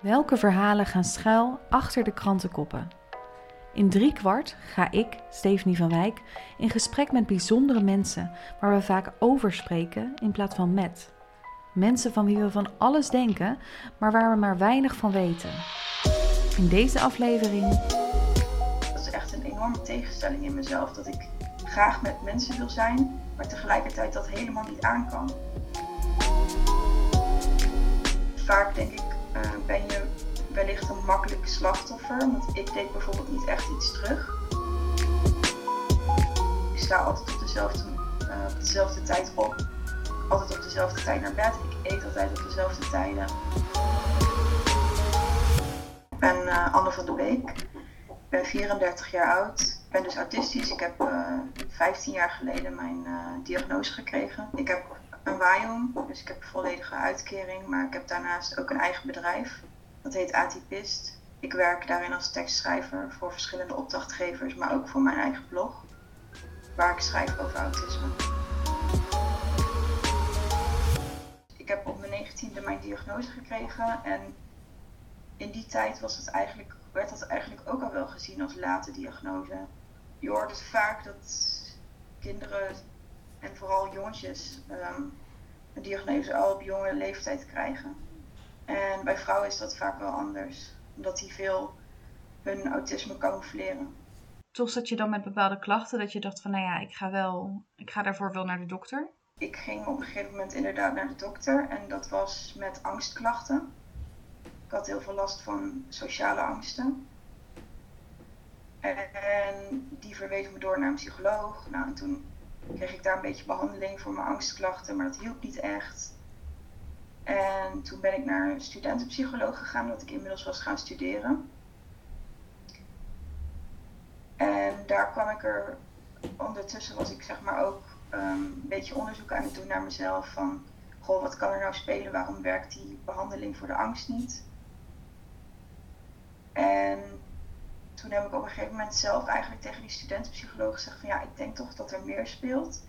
Welke verhalen gaan schuil achter de krantenkoppen? In drie kwart ga ik, Stephanie van Wijk, in gesprek met bijzondere mensen waar we vaak over spreken in plaats van met. Mensen van wie we van alles denken, maar waar we maar weinig van weten. In deze aflevering. Dat is echt een enorme tegenstelling in mezelf. Dat ik graag met mensen wil zijn, maar tegelijkertijd dat helemaal niet aan kan. Vaak denk ik uh, ben je wellicht een makkelijk slachtoffer. Want ik deed bijvoorbeeld niet echt iets terug. Ik sta altijd op dezelfde, uh, op dezelfde tijd op. Altijd op dezelfde tijd naar bed. Ik eet altijd op dezelfde tijden. Ik ben uh, Anne van de Beek. Ik ben 34 jaar oud. Ik ben dus autistisch. Ik heb 15 jaar geleden mijn diagnose gekregen. Ik heb een WAIOM, dus ik heb volledige uitkering, maar ik heb daarnaast ook een eigen bedrijf. Dat heet Atypist. Ik werk daarin als tekstschrijver voor verschillende opdrachtgevers, maar ook voor mijn eigen blog, waar ik schrijf over autisme. Ik heb op mijn negentiende mijn diagnose gekregen en in die tijd was het eigenlijk, werd dat eigenlijk ook al wel gezien als late diagnose. Je hoort het vaak dat kinderen en vooral jongetjes um, een diagnose al op jonge leeftijd krijgen. En bij vrouwen is dat vaak wel anders, omdat die veel hun autisme camoufleren. Toch zat je dan met bepaalde klachten dat je dacht van nou ja, ik ga wel, ik ga daarvoor wel naar de dokter? Ik ging op een gegeven moment inderdaad naar de dokter en dat was met angstklachten. Ik had heel veel last van sociale angsten. En die verwees me door naar een psycholoog. Nou, en toen kreeg ik daar een beetje behandeling voor mijn angstklachten, maar dat hielp niet echt. En toen ben ik naar een studentenpsycholoog gegaan, omdat ik inmiddels was gaan studeren. En daar kwam ik er, ondertussen was ik zeg maar ook um, een beetje onderzoek aan het doen naar mezelf. Van, goh, wat kan er nou spelen? Waarom werkt die behandeling voor de angst niet? En toen heb ik op een gegeven moment zelf eigenlijk tegen die studentenpsycholoog gezegd van ja, ik denk toch dat er meer speelt.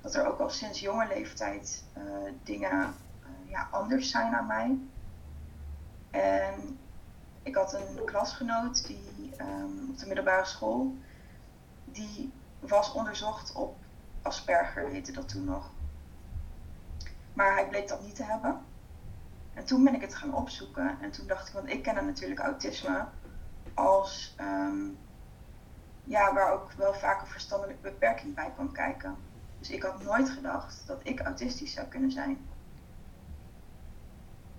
Dat er ook al sinds jonge leeftijd uh, dingen uh, ja, anders zijn aan mij. En ik had een klasgenoot die um, op de middelbare school, die was onderzocht op Asperger, heette dat toen nog. Maar hij bleek dat niet te hebben. En toen ben ik het gaan opzoeken. En toen dacht ik, want ik ken natuurlijk autisme als um, ja, waar ook wel vaak een verstandelijke beperking bij kan kijken. Dus ik had nooit gedacht dat ik autistisch zou kunnen zijn.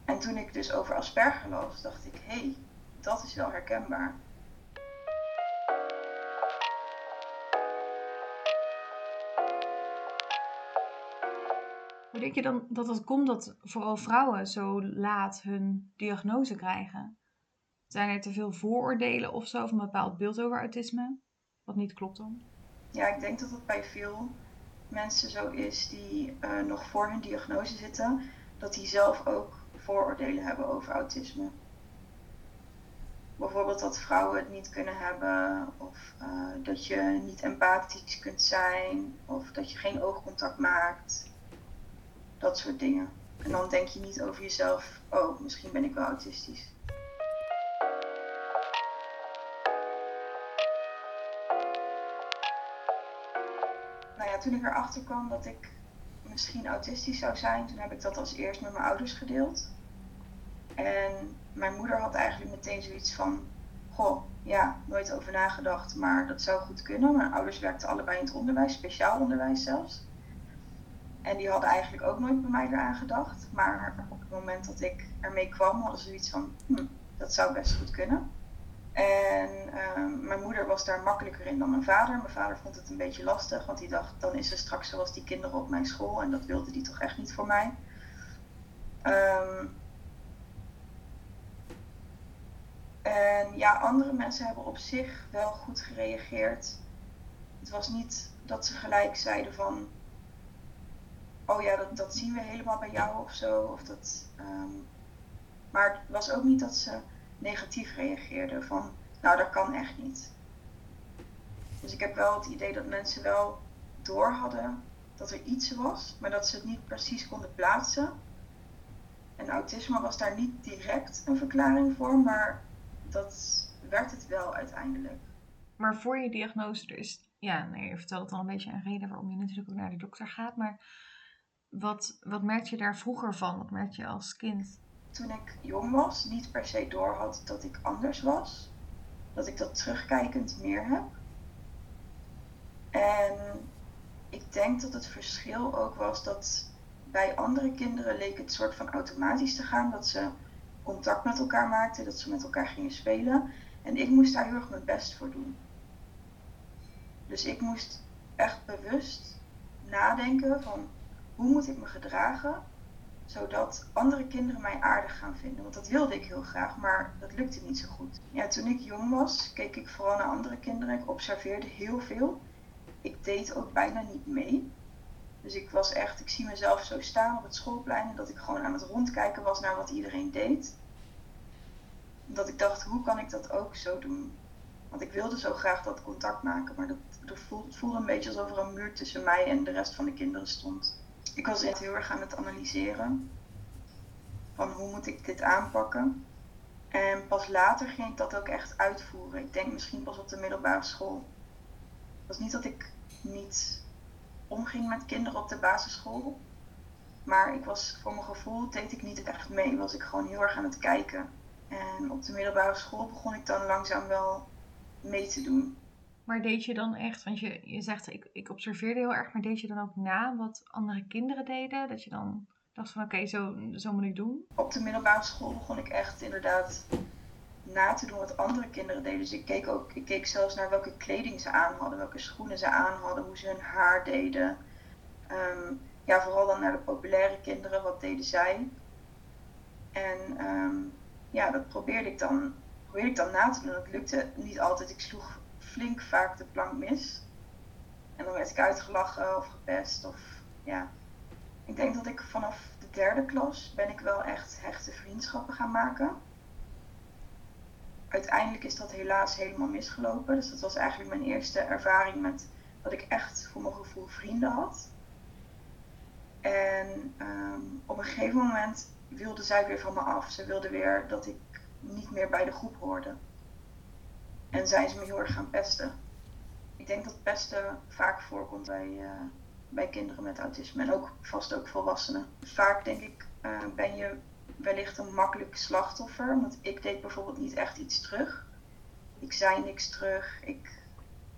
En toen ik dus over Asperger las, dacht ik, hé, hey, dat is wel herkenbaar. Hoe denk je dan dat het komt dat vooral vrouwen zo laat hun diagnose krijgen? Zijn er te veel vooroordelen of zo, of een bepaald beeld over autisme? Wat niet klopt dan? Ja, ik denk dat het bij veel mensen zo is die uh, nog voor hun diagnose zitten, dat die zelf ook vooroordelen hebben over autisme. Bijvoorbeeld dat vrouwen het niet kunnen hebben, of uh, dat je niet empathisch kunt zijn, of dat je geen oogcontact maakt. Dat soort dingen. En dan denk je niet over jezelf, oh, misschien ben ik wel autistisch. Toen ik erachter kwam dat ik misschien autistisch zou zijn, toen heb ik dat als eerst met mijn ouders gedeeld. En mijn moeder had eigenlijk meteen zoiets van: Goh, ja, nooit over nagedacht, maar dat zou goed kunnen. Mijn ouders werkten allebei in het onderwijs, speciaal onderwijs zelfs. En die hadden eigenlijk ook nooit bij mij eraan gedacht. Maar op het moment dat ik ermee kwam, hadden ze zoiets van: hm, dat zou best goed kunnen. En uh, mijn moeder was daar makkelijker in dan mijn vader. Mijn vader vond het een beetje lastig, want hij dacht, dan is ze straks zoals die kinderen op mijn school. En dat wilde hij toch echt niet voor mij. Um, en ja, andere mensen hebben op zich wel goed gereageerd. Het was niet dat ze gelijk zeiden van, oh ja, dat, dat zien we helemaal bij jou of zo. Of dat, um, maar het was ook niet dat ze negatief reageerden. Van, nou dat kan echt niet. Dus ik heb wel het idee dat mensen wel door hadden dat er iets was, maar dat ze het niet precies konden plaatsen. En autisme was daar niet direct een verklaring voor, maar dat werd het wel uiteindelijk. Maar voor je diagnose, is, ja, nee, je vertelt al een beetje een reden waarom je natuurlijk ook naar de dokter gaat, maar wat, wat merkte je daar vroeger van? Wat merkte je als kind? Toen ik jong was, niet per se door had dat ik anders was. Dat ik dat terugkijkend meer heb. En ik denk dat het verschil ook was dat bij andere kinderen leek het soort van automatisch te gaan. Dat ze contact met elkaar maakten, dat ze met elkaar gingen spelen. En ik moest daar heel erg mijn best voor doen. Dus ik moest echt bewust nadenken van hoe moet ik me gedragen zodat andere kinderen mij aardig gaan vinden. Want dat wilde ik heel graag, maar dat lukte niet zo goed. Ja, toen ik jong was, keek ik vooral naar andere kinderen. Ik observeerde heel veel. Ik deed ook bijna niet mee. Dus ik was echt, ik zie mezelf zo staan op het schoolplein en dat ik gewoon aan het rondkijken was naar wat iedereen deed. Dat ik dacht, hoe kan ik dat ook zo doen? Want ik wilde zo graag dat contact maken, maar dat, voelde een beetje alsof er een muur tussen mij en de rest van de kinderen stond. Ik was echt heel erg aan het analyseren van hoe moet ik dit aanpakken. En pas later ging ik dat ook echt uitvoeren. Ik denk misschien pas op de middelbare school. Het was niet dat ik niet omging met kinderen op de basisschool. Maar ik was voor mijn gevoel deed ik niet echt mee. Was ik gewoon heel erg aan het kijken. En op de middelbare school begon ik dan langzaam wel mee te doen. Maar deed je dan echt, want je, je zegt ik, ik observeerde heel erg, maar deed je dan ook na wat andere kinderen deden? Dat je dan dacht van oké, zo, zo moet ik doen? Op de middelbare school begon ik echt inderdaad na te doen wat andere kinderen deden. Dus ik keek ook, ik keek zelfs naar welke kleding ze aan hadden, welke schoenen ze aan hadden, hoe ze hun haar deden. Ehm, ja, vooral dan naar de populaire kinderen, wat deden zij? En ehm, ja, dat probeerde ik dan, probeerde ik dan na te doen. Dat lukte niet altijd. Ik sloeg flink vaak de plank mis. En dan werd ik uitgelachen of gepest. Of, ja. Ik denk dat ik vanaf de derde klas ben ik wel echt hechte vriendschappen gaan maken. Uiteindelijk is dat helaas helemaal misgelopen. Dus dat was eigenlijk mijn eerste ervaring met dat ik echt voor mijn gevoel vrienden had. En ehm, op een gegeven moment wilde zij weer van me af. Ze wilde weer dat ik niet meer bij de groep hoorde. En zijn ze me heel erg gaan pesten. Ik denk dat pesten vaak voorkomt bij, uh, bij kinderen met autisme en ook vast ook volwassenen. Vaak denk ik uh, ben je wellicht een makkelijk slachtoffer, want ik deed bijvoorbeeld niet echt iets terug. Ik zei niks terug, ik,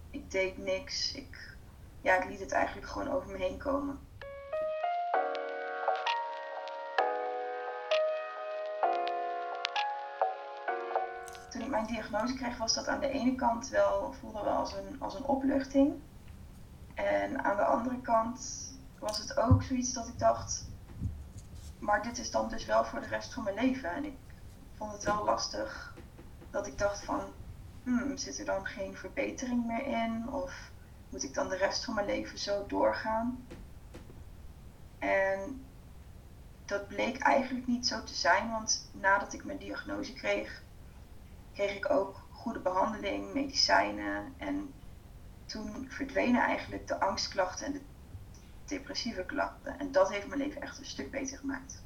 ik deed niks, ik, ja, ik liet het eigenlijk gewoon over me heen komen. Toen ik mijn diagnose kreeg, was dat aan de ene kant wel, voelde wel als een, als een opluchting. En aan de andere kant was het ook zoiets dat ik dacht, maar dit is dan dus wel voor de rest van mijn leven. En ik vond het wel lastig dat ik dacht van, hmm, zit er dan geen verbetering meer in? Of moet ik dan de rest van mijn leven zo doorgaan? En dat bleek eigenlijk niet zo te zijn, want nadat ik mijn diagnose kreeg, kreeg ik ook goede behandeling, medicijnen. En toen verdwenen eigenlijk de angstklachten en de depressieve klachten. En dat heeft mijn leven echt een stuk beter gemaakt.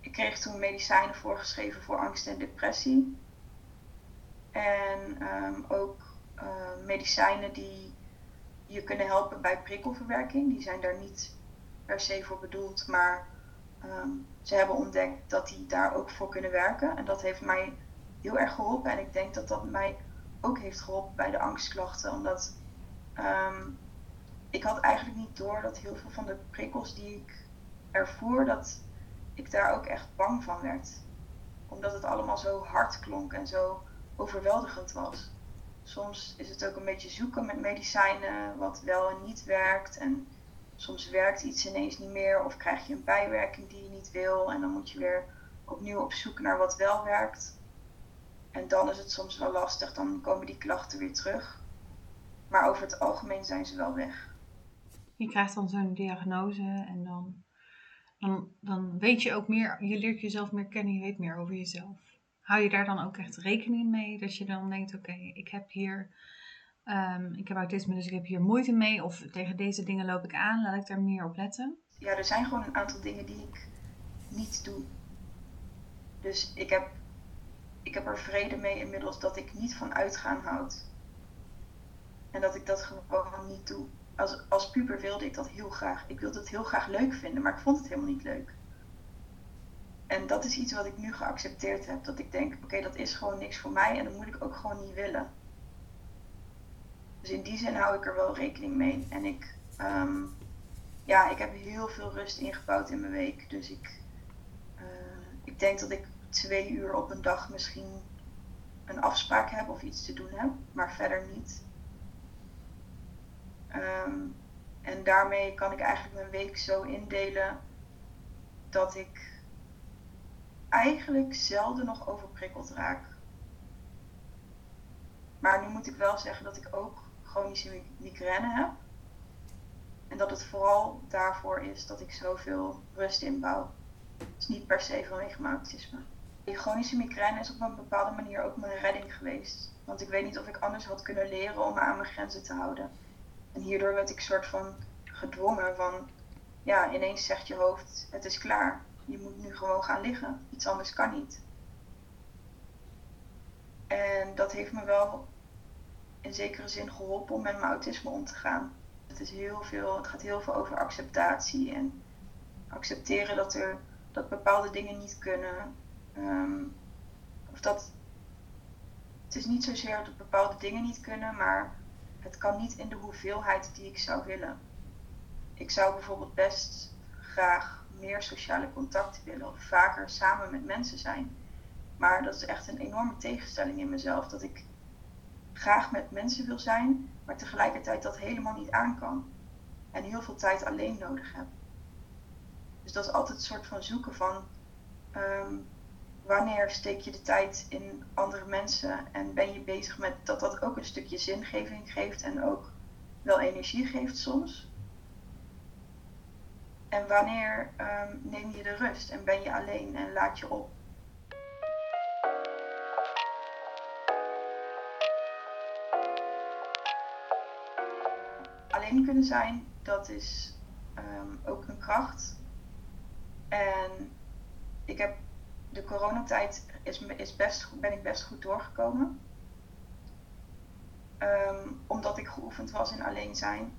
Ik kreeg toen medicijnen voorgeschreven voor angst en depressie. En ehm, ook uh, medicijnen die je kunnen helpen bij prikkelverwerking. Die zijn daar niet per se voor bedoeld, maar ehm, ze hebben ontdekt dat die daar ook voor kunnen werken. En dat heeft mij heel erg geholpen. En ik denk dat dat mij ook heeft geholpen bij de angstklachten. Omdat um, ik had eigenlijk niet door dat heel veel van de prikkels die ik ervoer, dat ik daar ook echt bang van werd. Omdat het allemaal zo hard klonk en zo overweldigend was. Soms is het ook een beetje zoeken met medicijnen wat wel en niet werkt. En soms werkt iets ineens niet meer of krijg je een bijwerking die je niet wil. En dan moet je weer opnieuw op zoek naar wat wel werkt. En dan is het soms wel lastig, dan komen die klachten weer terug. Maar over het algemeen zijn ze wel weg. Je krijgt dan zo'n diagnose en dan, dan, dan weet je ook meer, je leert jezelf meer kennen, je weet meer over jezelf. Hou je daar dan ook echt rekening mee? Dat je dan denkt, oké, ik heb hier, um, ik heb autisme, dus ik heb hier moeite mee. Of tegen deze dingen loop ik aan, laat ik daar meer op letten? Ja, er zijn gewoon een aantal dingen die ik niet doe. Dus ik heb, ik heb er vrede mee inmiddels dat ik niet van uitgaan houd. En dat ik dat gewoon niet doe. Als, als puber wilde ik dat heel graag. Ik wilde het heel graag leuk vinden, maar ik vond het helemaal niet leuk. En dat is iets wat ik nu geaccepteerd heb. Dat ik denk, oké, dat is gewoon niks voor mij en dat moet ik ook gewoon niet willen. Dus in die zin hou ik er wel rekening mee. En ik, ehm, ja, ik heb heel veel rust ingebouwd in mijn week. Dus ik, uh, ik denk dat ik twee uur op een dag misschien een afspraak heb of iets te doen heb, maar verder niet. Um, en daarmee kan ik eigenlijk mijn week zo indelen dat ik eigenlijk zelden nog overprikkeld raak. Maar nu moet ik wel zeggen dat ik ook chronische migraine heb. En dat het vooral daarvoor is dat ik zoveel rust inbouw. Het is niet per se vanwege mijn autisme. Die chronische migraine is op een bepaalde manier ook mijn redding geweest. Want ik weet niet of ik anders had kunnen leren om me aan mijn grenzen te houden. En hierdoor werd ik soort van gedwongen van, ja, ineens zegt je hoofd, het is klaar. Je moet nu gewoon gaan liggen. Iets anders kan niet. En dat heeft me wel in zekere zin geholpen om met mijn autisme om te gaan. Het, is heel veel, het gaat heel veel over acceptatie en accepteren dat, er, dat bepaalde dingen niet kunnen. Ehm, of dat, het is niet zozeer dat bepaalde dingen niet kunnen, maar het kan niet in de hoeveelheid die ik zou willen. Ik zou bijvoorbeeld best graag meer sociale contacten willen of vaker samen met mensen zijn. Maar dat is echt een enorme tegenstelling in mezelf. Dat ik graag met mensen wil zijn, maar tegelijkertijd dat helemaal niet aan kan. En heel veel tijd alleen nodig heb. Dus dat is altijd een soort van zoeken van ehm, wanneer steek je de tijd in andere mensen en ben je bezig met dat dat ook een stukje zingeving geeft en ook wel energie geeft soms. En wanneer ehm, neem je de rust en ben je alleen en laat je op. Alleen kunnen zijn, dat is ehm, ook een kracht. En ik heb de coronatijd is, is best, ben ik best goed doorgekomen. Um, omdat ik geoefend was in alleen zijn.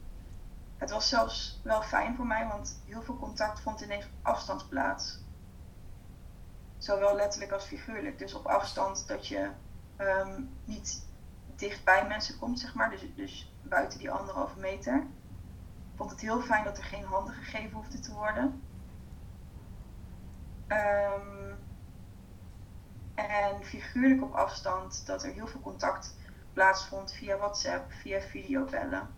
Het was zelfs wel fijn voor mij, want heel veel contact vond ineens op afstand plaats. Zowel letterlijk als figuurlijk. Dus op afstand dat je um, niet dicht bij mensen komt, zeg maar. Dus, dus buiten die anderhalve meter. Ik vond het heel fijn dat er geen handen gegeven hoefden te worden. Um, en figuurlijk op afstand dat er heel veel contact plaatsvond via WhatsApp, via videobellen.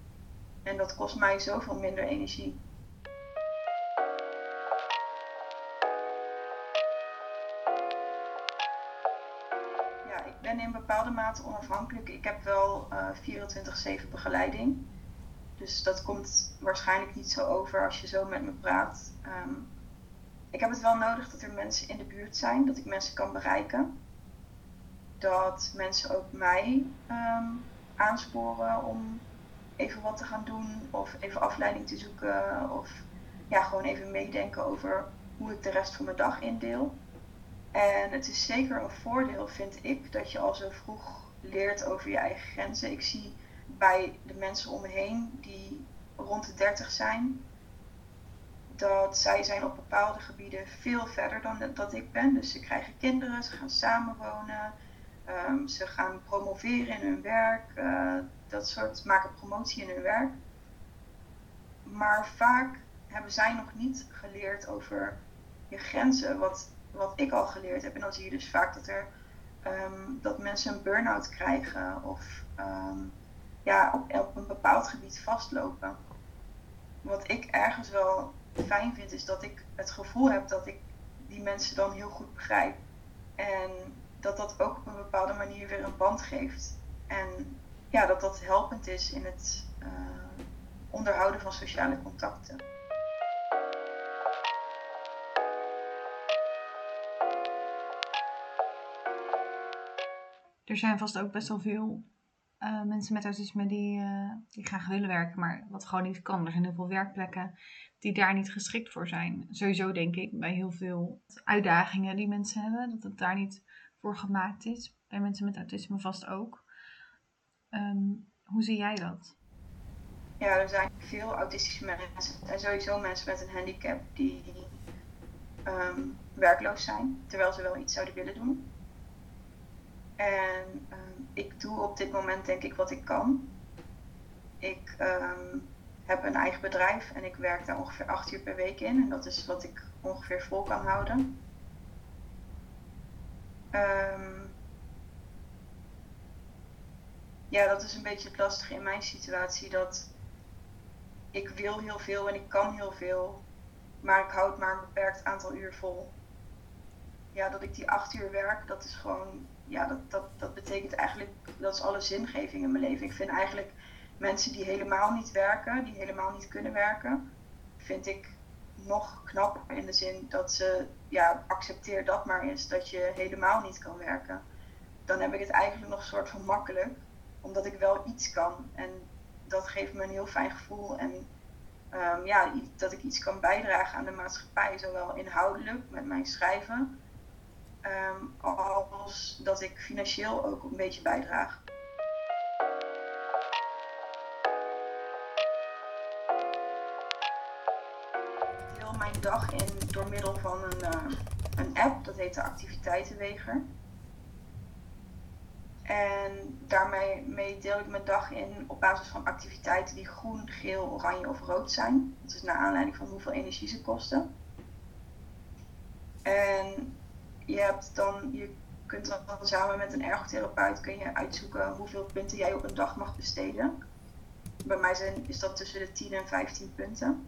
En dat kost mij zoveel minder energie. Ja, ik ben in bepaalde mate onafhankelijk. Ik heb wel uh, eh, 24-7 begeleiding. Dus dat komt waarschijnlijk niet zo over als je zo met me praat. Um, ik heb het wel nodig dat er mensen in de buurt zijn, dat ik mensen kan bereiken. Dat mensen ook mij um, aansporen om even wat te gaan doen of even afleiding te zoeken of ja, gewoon even meedenken over hoe ik de rest van mijn dag indeel. En het is zeker een voordeel, vind ik, dat je al zo vroeg leert over je eigen grenzen. Ik zie bij de mensen om me heen die rond de 30 zijn, dat zij zijn op bepaalde gebieden veel verder dan dat ik ben. Dus ze krijgen kinderen, ze gaan samenwonen, um, ze gaan promoveren in hun werk, uh, dat soort, maken promotie in hun werk. Maar vaak hebben zij nog niet geleerd over je grenzen, wat, wat ik al geleerd heb. En dan zie je dus vaak dat, er, um, dat mensen een burn-out krijgen of um, ja, op een bepaald gebied vastlopen. Wat ik ergens wel fijn vind, is dat ik het gevoel heb dat ik die mensen dan heel goed begrijp. En dat dat ook op een bepaalde manier weer een band geeft. En ja, dat dat helpend is in het uh, onderhouden van sociale contacten. Er zijn vast ook best wel veel uh, mensen met autisme die, uh, die graag willen werken, maar wat gewoon niet kan. Er zijn heel veel werkplekken die daar niet geschikt voor zijn. Sowieso denk ik bij heel veel uitdagingen die mensen hebben, dat het daar niet voor gemaakt is. Bij mensen met autisme vast ook. Ehm, hoe zie jij dat? Ja, er zijn veel autistische mensen en sowieso mensen met een handicap die ehm, werkloos zijn, terwijl ze wel iets zouden willen doen. En ehm, ik doe op dit moment denk ik wat ik kan. Ik heb een eigen bedrijf en ik werk daar ongeveer acht uur per week in. En dat is wat ik ongeveer vol kan houden. Um, ja, dat is een beetje het lastige in mijn situatie. Dat ik wil heel veel en ik kan heel veel. Maar ik houd maar een beperkt aantal uur vol. Ja, dat ik die acht uur werk, dat is gewoon... Ja, dat, dat, dat betekent eigenlijk... Dat is alle zingeving in mijn leven. Ik vind eigenlijk mensen die helemaal niet werken, die helemaal niet kunnen werken, vind ik nog knapper in de zin dat ze, ja, accepteer dat maar eens, dat je helemaal niet kan werken. Dan heb ik het eigenlijk nog een soort van makkelijk, omdat ik wel iets kan. En dat geeft me een heel fijn gevoel. En um, ja, dat ik iets kan bijdragen aan de maatschappij, zowel inhoudelijk met mijn schrijven, um, als dat ik financieel ook een beetje bijdraag. Mijn dag in door middel van een, uh, een app, dat heet de Activiteitenweger. En daarmee mee deel ik mijn dag in op basis van activiteiten die groen, geel, oranje of rood zijn. Dat is naar aanleiding van hoeveel energie ze kosten. En je, hebt dan, je kunt dan samen met een ergotherapeut kun je uitzoeken hoeveel punten jij op een dag mag besteden. Bij mij zijn, is dat tussen de 10 en 15 punten.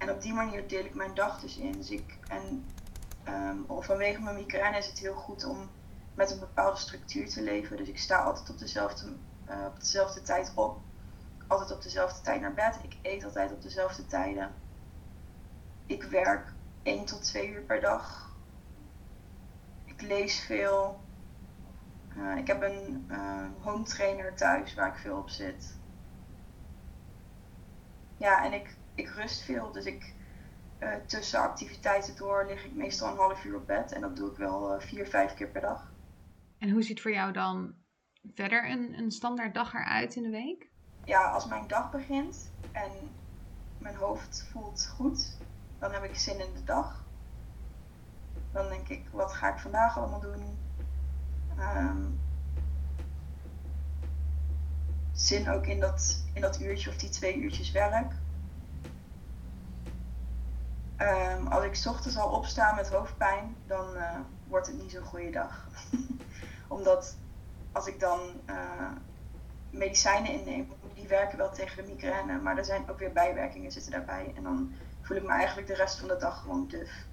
En op die manier deel ik mijn dag dus in. Dus ik, en um, vanwege mijn migraine is het heel goed om met een bepaalde structuur te leven. Dus ik sta altijd op dezelfde, uh, op dezelfde tijd op. Altijd op dezelfde tijd naar bed. Ik eet altijd op dezelfde tijden. Ik werk 1 tot 2 uur per dag. Ik lees veel. Uh, ik heb een uh, home trainer thuis waar ik veel op zit. Ja, en ik ik rust veel. Dus ik, uh, tussen activiteiten door lig ik meestal een half uur op bed. En dat doe ik wel uh, vier, vijf keer per dag. En hoe ziet voor jou dan verder een, een standaard dag eruit in de week? Ja, als mijn dag begint en mijn hoofd voelt goed, dan heb ik zin in de dag. Dan denk ik, wat ga ik vandaag allemaal doen? Um, zin ook in dat, in dat uurtje of die twee uurtjes werk. Um, als ik ochtends al opsta met hoofdpijn, dan uh, wordt het niet zo'n goede dag. Omdat als ik dan uh, medicijnen inneem, die werken wel tegen de migraine, maar er zijn ook weer bijwerkingen zitten daarbij. En dan voel ik me eigenlijk de rest van de dag gewoon duf.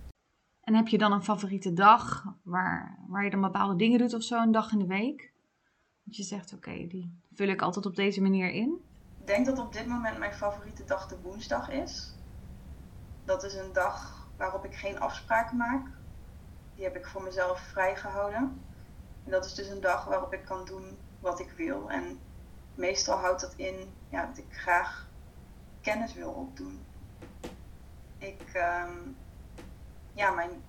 En heb je dan een favoriete dag waar, waar je dan bepaalde dingen doet of zo, een dag in de week? Dat je zegt, oké, die vul ik altijd op deze manier in? Ik denk dat op dit moment mijn favoriete dag de woensdag is dat is een dag waarop ik geen afspraken maak. Die heb ik voor mezelf vrijgehouden. En dat is dus een dag waarop ik kan doen wat ik wil. En meestal houdt dat in ja, dat ik graag kennis wil opdoen. Ik, um, ja, mijn,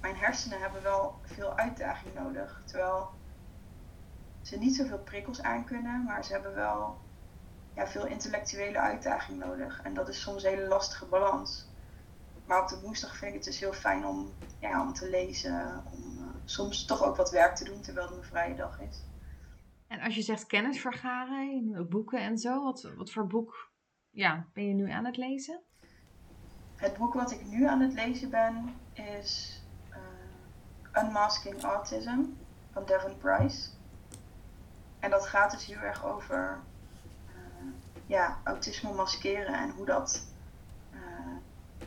mijn hersenen hebben wel veel uitdaging nodig. Terwijl ze niet zoveel prikkels aankunnen, maar ze hebben wel ja, veel intellectuele uitdaging nodig. En dat is soms een hele lastige balans. Maar op de woensdag vind ik het dus heel fijn om, ja, om te lezen. Om uh, soms toch ook wat werk te doen terwijl het een vrije dag is. En als je zegt kennis vergaren, boeken en zo, wat, wat voor boek ja, ben je nu aan het lezen? Het boek wat ik nu aan het lezen ben is uh, Unmasking Autism van Devon Price. En dat gaat dus heel erg over uh, ja, autisme maskeren en hoe dat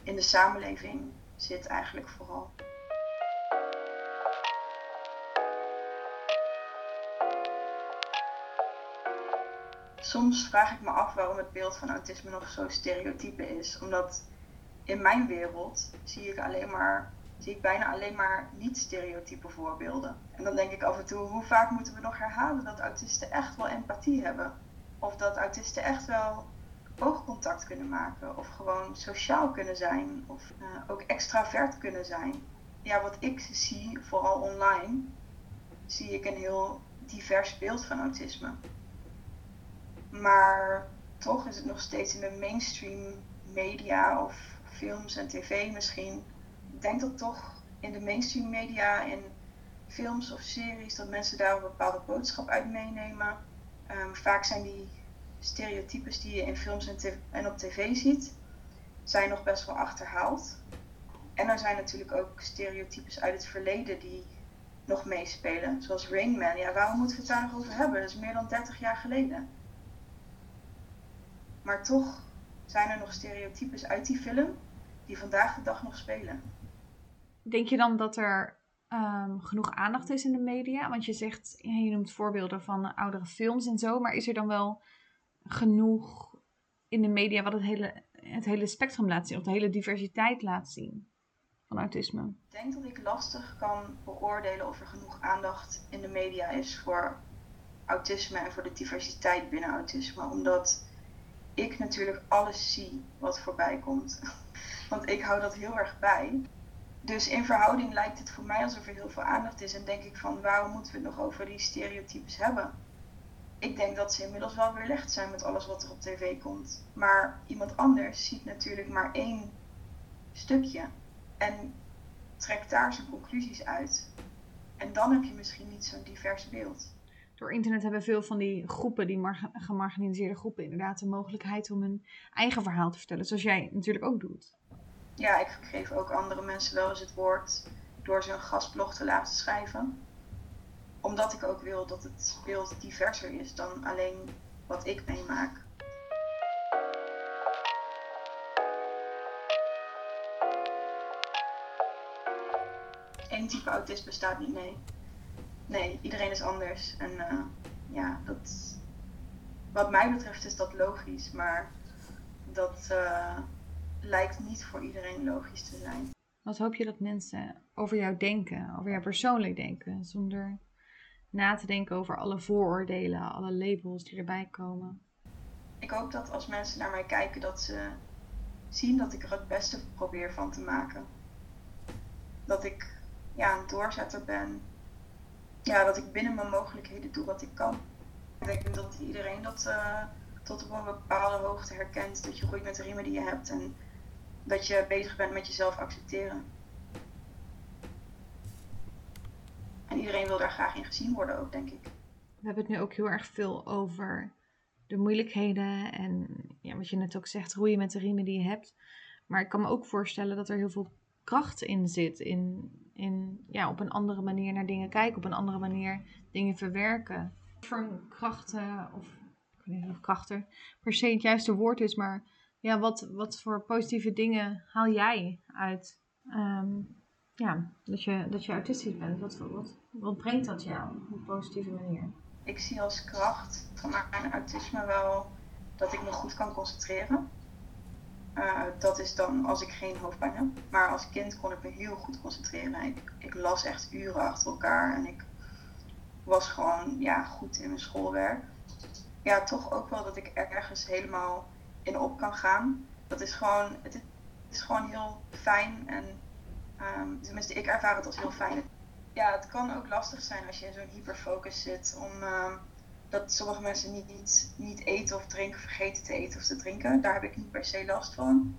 in de samenleving zit eigenlijk vooral. Soms vraag ik me af waarom het beeld van autisme nog zo stereotype is. Omdat in mijn wereld zie ik alleen maar zie ik bijna alleen maar niet-stereotype voorbeelden. En dan denk ik af en toe, hoe vaak moeten we nog herhalen dat autisten echt wel empathie hebben? Of dat autisten echt wel oogcontact kunnen maken of gewoon sociaal kunnen zijn of uh, ook extravert kunnen zijn. Ja, wat ik zie, vooral online, zie ik een heel divers beeld van autisme. Maar toch is het nog steeds in de mainstream media of films en tv misschien. Ik denk dat toch in de mainstream media, in films of series, dat mensen daar een bepaalde boodschap uit meenemen. Um, vaak zijn die stereotypes die je in films en, op tv ziet, zijn nog best wel achterhaald. En er zijn natuurlijk ook stereotypes uit het verleden die nog meespelen. Zoals Rain Man. Ja, waarom moeten we het daar nog over hebben? Dat is meer dan 30 jaar geleden. Maar toch zijn er nog stereotypes uit die film die vandaag de dag nog spelen. Denk je dan dat er um, genoeg aandacht is in de media? Want je zegt, je noemt voorbeelden van oudere films en zo, maar is er dan wel genoeg in de media wat het hele, het hele spectrum laat zien, of de hele diversiteit laat zien van autisme? Ik denk dat ik lastig kan beoordelen of er genoeg aandacht in de media is voor autisme en voor de diversiteit binnen autisme, omdat ik natuurlijk alles zie wat voorbij komt. Want ik hou dat heel erg bij. Dus in verhouding lijkt het voor mij alsof er heel veel aandacht is. En denk ik van waarom moeten we het nog over die stereotypes hebben? Ik denk dat ze inmiddels wel weer licht zijn met alles wat er op tv komt. Maar iemand anders ziet natuurlijk maar één stukje. En trekt daar zijn conclusies uit. En dan heb je misschien niet zo'n divers beeld. Door internet hebben veel van die groepen, die gemarginaliseerde groepen, inderdaad de mogelijkheid om hun eigen verhaal te vertellen. Zoals jij natuurlijk ook doet ja, ik geef ook andere mensen wel eens het woord door ze een gastblog te laten schrijven. Omdat ik ook wil dat het beeld diverser is dan alleen wat ik meemaak. Eén type autist bestaat niet, nee. Nee, iedereen is anders. En uh, ja, dat, wat mij betreft is dat logisch, maar dat, uh, lijkt niet voor iedereen logisch te zijn. Wat hoop je dat mensen over jou denken, over jou persoonlijk denken, zonder na te denken over alle vooroordelen, alle labels die erbij komen? Ik hoop dat als mensen naar mij kijken, dat ze zien dat ik er het beste probeer van te maken. Dat ik ja, een doorzetter ben. Ja, dat ik binnen mijn mogelijkheden doe wat ik kan. Ik denk dat iedereen dat uh, tot op een bepaalde hoogte herkent. Dat je groeit met de riemen die je hebt. En dat je bezig bent met jezelf accepteren. En iedereen wil daar graag in gezien worden ook, denk ik. We hebben het nu ook heel erg veel over de moeilijkheden en ja, wat je net ook zegt, roeien met de riemen die je hebt. Maar ik kan me ook voorstellen dat er heel veel kracht in zit. In, in ja, op een andere manier naar dingen kijken, op een andere manier dingen verwerken. Voor krachten, of ik weet niet of krachten per se het juiste woord is, maar ja, wat, wat voor positieve dingen haal jij uit ehm, ja, dat, je, dat je autistisch bent? Wat, wat, wat brengt dat jou op een positieve manier? Ik zie als kracht van mijn autisme wel dat ik me goed kan concentreren. Uh, dat is dan als ik geen hoofdpijn heb. Maar als kind kon ik me heel goed concentreren. Ik, las echt uren achter elkaar en ik was gewoon ja, goed in mijn schoolwerk. Ja, toch ook wel dat ik ergens helemaal in op kan gaan. Dat is gewoon, het is, gewoon heel fijn en um, tenminste ik ervaar het als heel fijn. Ja, het kan ook lastig zijn als je in zo'n hyperfocus zit om um, dat sommige mensen niet, niet, niet eten of drinken, vergeten te eten of te drinken. Daar heb ik niet per se last van.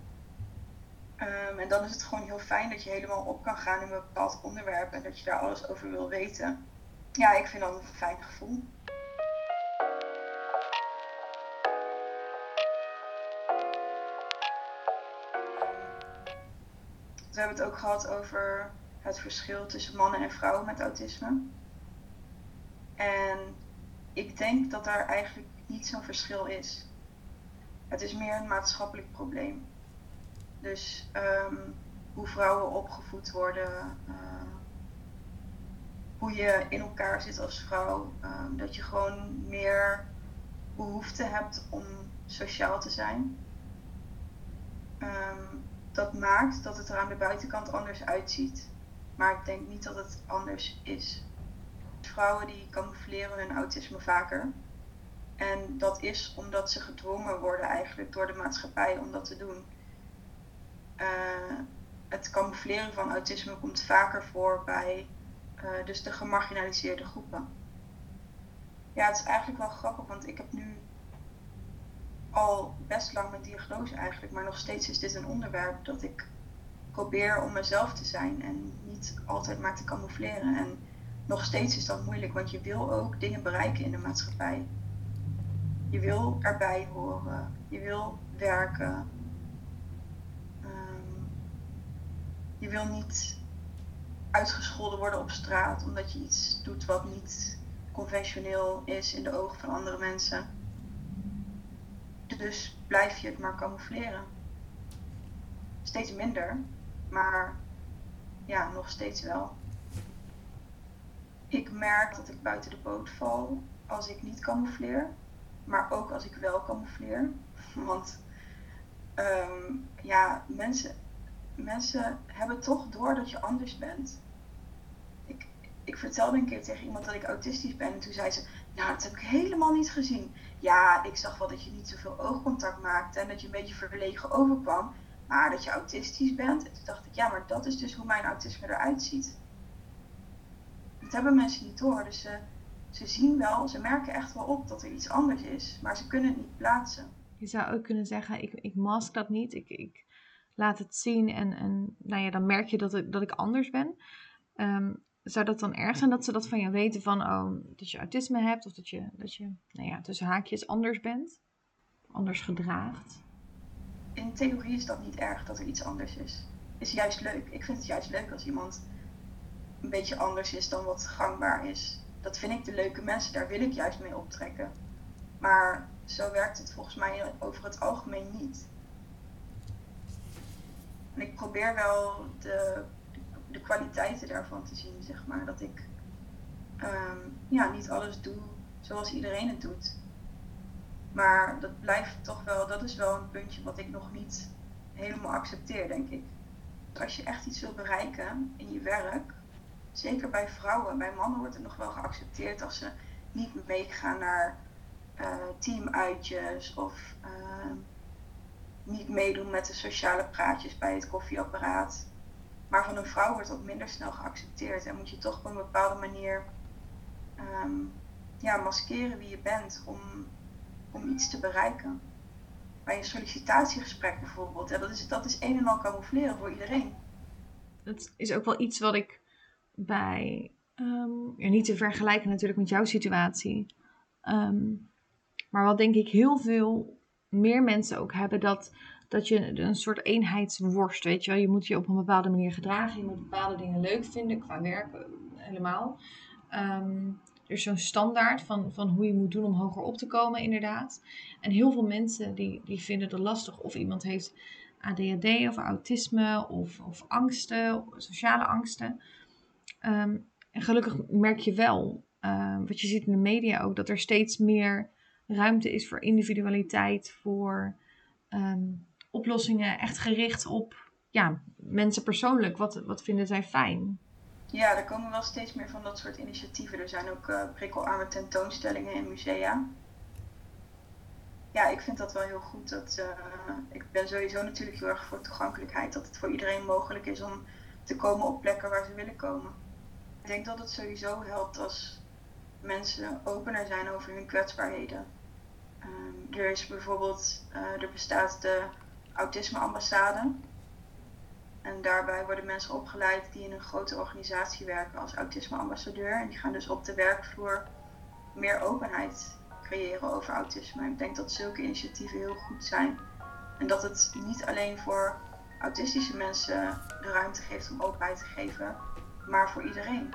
Um, en dan is het gewoon heel fijn dat je helemaal op kan gaan in een bepaald onderwerp en dat je daar alles over wil weten. Ja, ik vind dat een fijn gevoel. we hebben het ook gehad over het verschil tussen mannen en vrouwen met autisme. En ik denk dat daar eigenlijk niet zo'n verschil is. Het is meer een maatschappelijk probleem. Dus ehm, hoe vrouwen opgevoed worden, uh, hoe je in elkaar zit als vrouw, um, dat je gewoon meer behoefte hebt om sociaal te zijn. Um, dat maakt dat het er aan de buitenkant anders uitziet. Maar ik denk niet dat het anders is. Vrouwen die camoufleren hun autisme vaker. En dat is omdat ze gedwongen worden eigenlijk door de maatschappij om dat te doen. Uh, het camoufleren van autisme komt vaker voor bij uh, dus de gemarginaliseerde groepen. Ja, het is eigenlijk wel grappig, want ik heb nu al best lang mijn diagnose eigenlijk, maar nog steeds is dit een onderwerp dat ik probeer om mezelf te zijn en niet altijd maar te camoufleren. En nog steeds is dat moeilijk, want je wil ook dingen bereiken in de maatschappij. Je wil erbij horen, je wil werken. Um, je wil niet uitgescholden worden op straat omdat je iets doet wat niet conventioneel is in de ogen van andere mensen. Dus blijf je het maar camoufleren. Steeds minder, maar ja, nog steeds wel. Ik merk dat ik buiten de boot val als ik niet camoufleer, maar ook als ik wel camoufleer. Want um, ja, mensen, mensen hebben toch door dat je anders bent. Ik, ik vertelde een keer tegen iemand dat ik autistisch ben en toen zei ze, nou dat heb ik helemaal niet gezien. Ja, ik zag wel dat je niet zoveel oogcontact maakte en dat je een beetje verlegen overkwam, maar dat je autistisch bent. En toen dacht ik, ja, maar dat is dus hoe mijn autisme eruit ziet. Dat hebben mensen niet door, dus ze, ze zien wel, ze merken echt wel op dat er iets anders is, maar ze kunnen het niet plaatsen. Je zou ook kunnen zeggen, ik, ik mask dat niet, ik, ik laat het zien en, en nou ja, dan merk je dat ik, dat ik anders ben. Ehm, zou dat dan erg zijn dat ze dat van je weten van oh, dat je autisme hebt of dat je, dat je nou ja, tussen haakjes anders bent? Anders gedraagt? In theorie is dat niet erg dat er iets anders is. Is juist leuk. Ik vind het juist leuk als iemand een beetje anders is dan wat gangbaar is. Dat vind ik de leuke mensen, daar wil ik juist mee optrekken. Maar zo werkt het volgens mij over het algemeen niet. En ik probeer wel de de kwaliteiten daarvan te zien, zeg maar. Dat ik ehm, ja, niet alles doe zoals iedereen het doet. Maar dat blijft toch wel, dat is wel een puntje wat ik nog niet helemaal accepteer, denk ik. Als je echt iets wil bereiken in je werk, zeker bij vrouwen, bij mannen wordt het nog wel geaccepteerd als ze niet meegaan naar uh, teamuitjes of uh, niet meedoen met de sociale praatjes bij het koffieapparaat. Maar van een vrouw wordt dat minder snel geaccepteerd en moet je toch op een bepaalde manier um, ja, maskeren wie je bent om, om iets te bereiken. Bij een sollicitatiegesprek bijvoorbeeld, ja, dat, is, dat is een en al camoufleren voor iedereen. Dat is ook wel iets wat ik bij, ja, niet te vergelijken natuurlijk met jouw situatie, um, maar wat denk ik heel veel meer mensen ook hebben, dat dat je een soort eenheidsworst, weet je wel. Je moet je op een bepaalde manier gedragen. Je moet bepaalde dingen leuk vinden qua werk eh, helemaal. Um, er is zo'n standaard van, van hoe je moet doen om hoger op te komen, inderdaad. En heel veel mensen die, die vinden het lastig of iemand heeft ADHD of autisme of, of angsten, sociale angsten. Um, en gelukkig merk je wel, um, wat je ziet in de media ook, dat er steeds meer ruimte is voor individualiteit, voor oplossingen echt gericht op ja, mensen persoonlijk. Wat, wat vinden zij fijn? Ja, er komen wel steeds meer van dat soort initiatieven. Er zijn ook uh, prikkelarme tentoonstellingen in musea. Ja, ik vind dat wel heel goed. Dat, uh, ik ben sowieso natuurlijk heel erg voor toegankelijkheid. Dat het voor iedereen mogelijk is om te komen op plekken waar ze willen komen. Ik denk dat het sowieso helpt als mensen opener zijn over hun kwetsbaarheden. Um, er is bijvoorbeeld, uh, er bestaat de autisme-ambassade. En daarbij worden mensen opgeleid die in een grote organisatie werken als autisme-ambassadeur. En die gaan dus op de werkvloer meer openheid creëren over autisme. Ik denk dat zulke initiatieven heel goed zijn. En dat het niet alleen voor autistische mensen de ruimte geeft om openheid te geven, maar voor iedereen.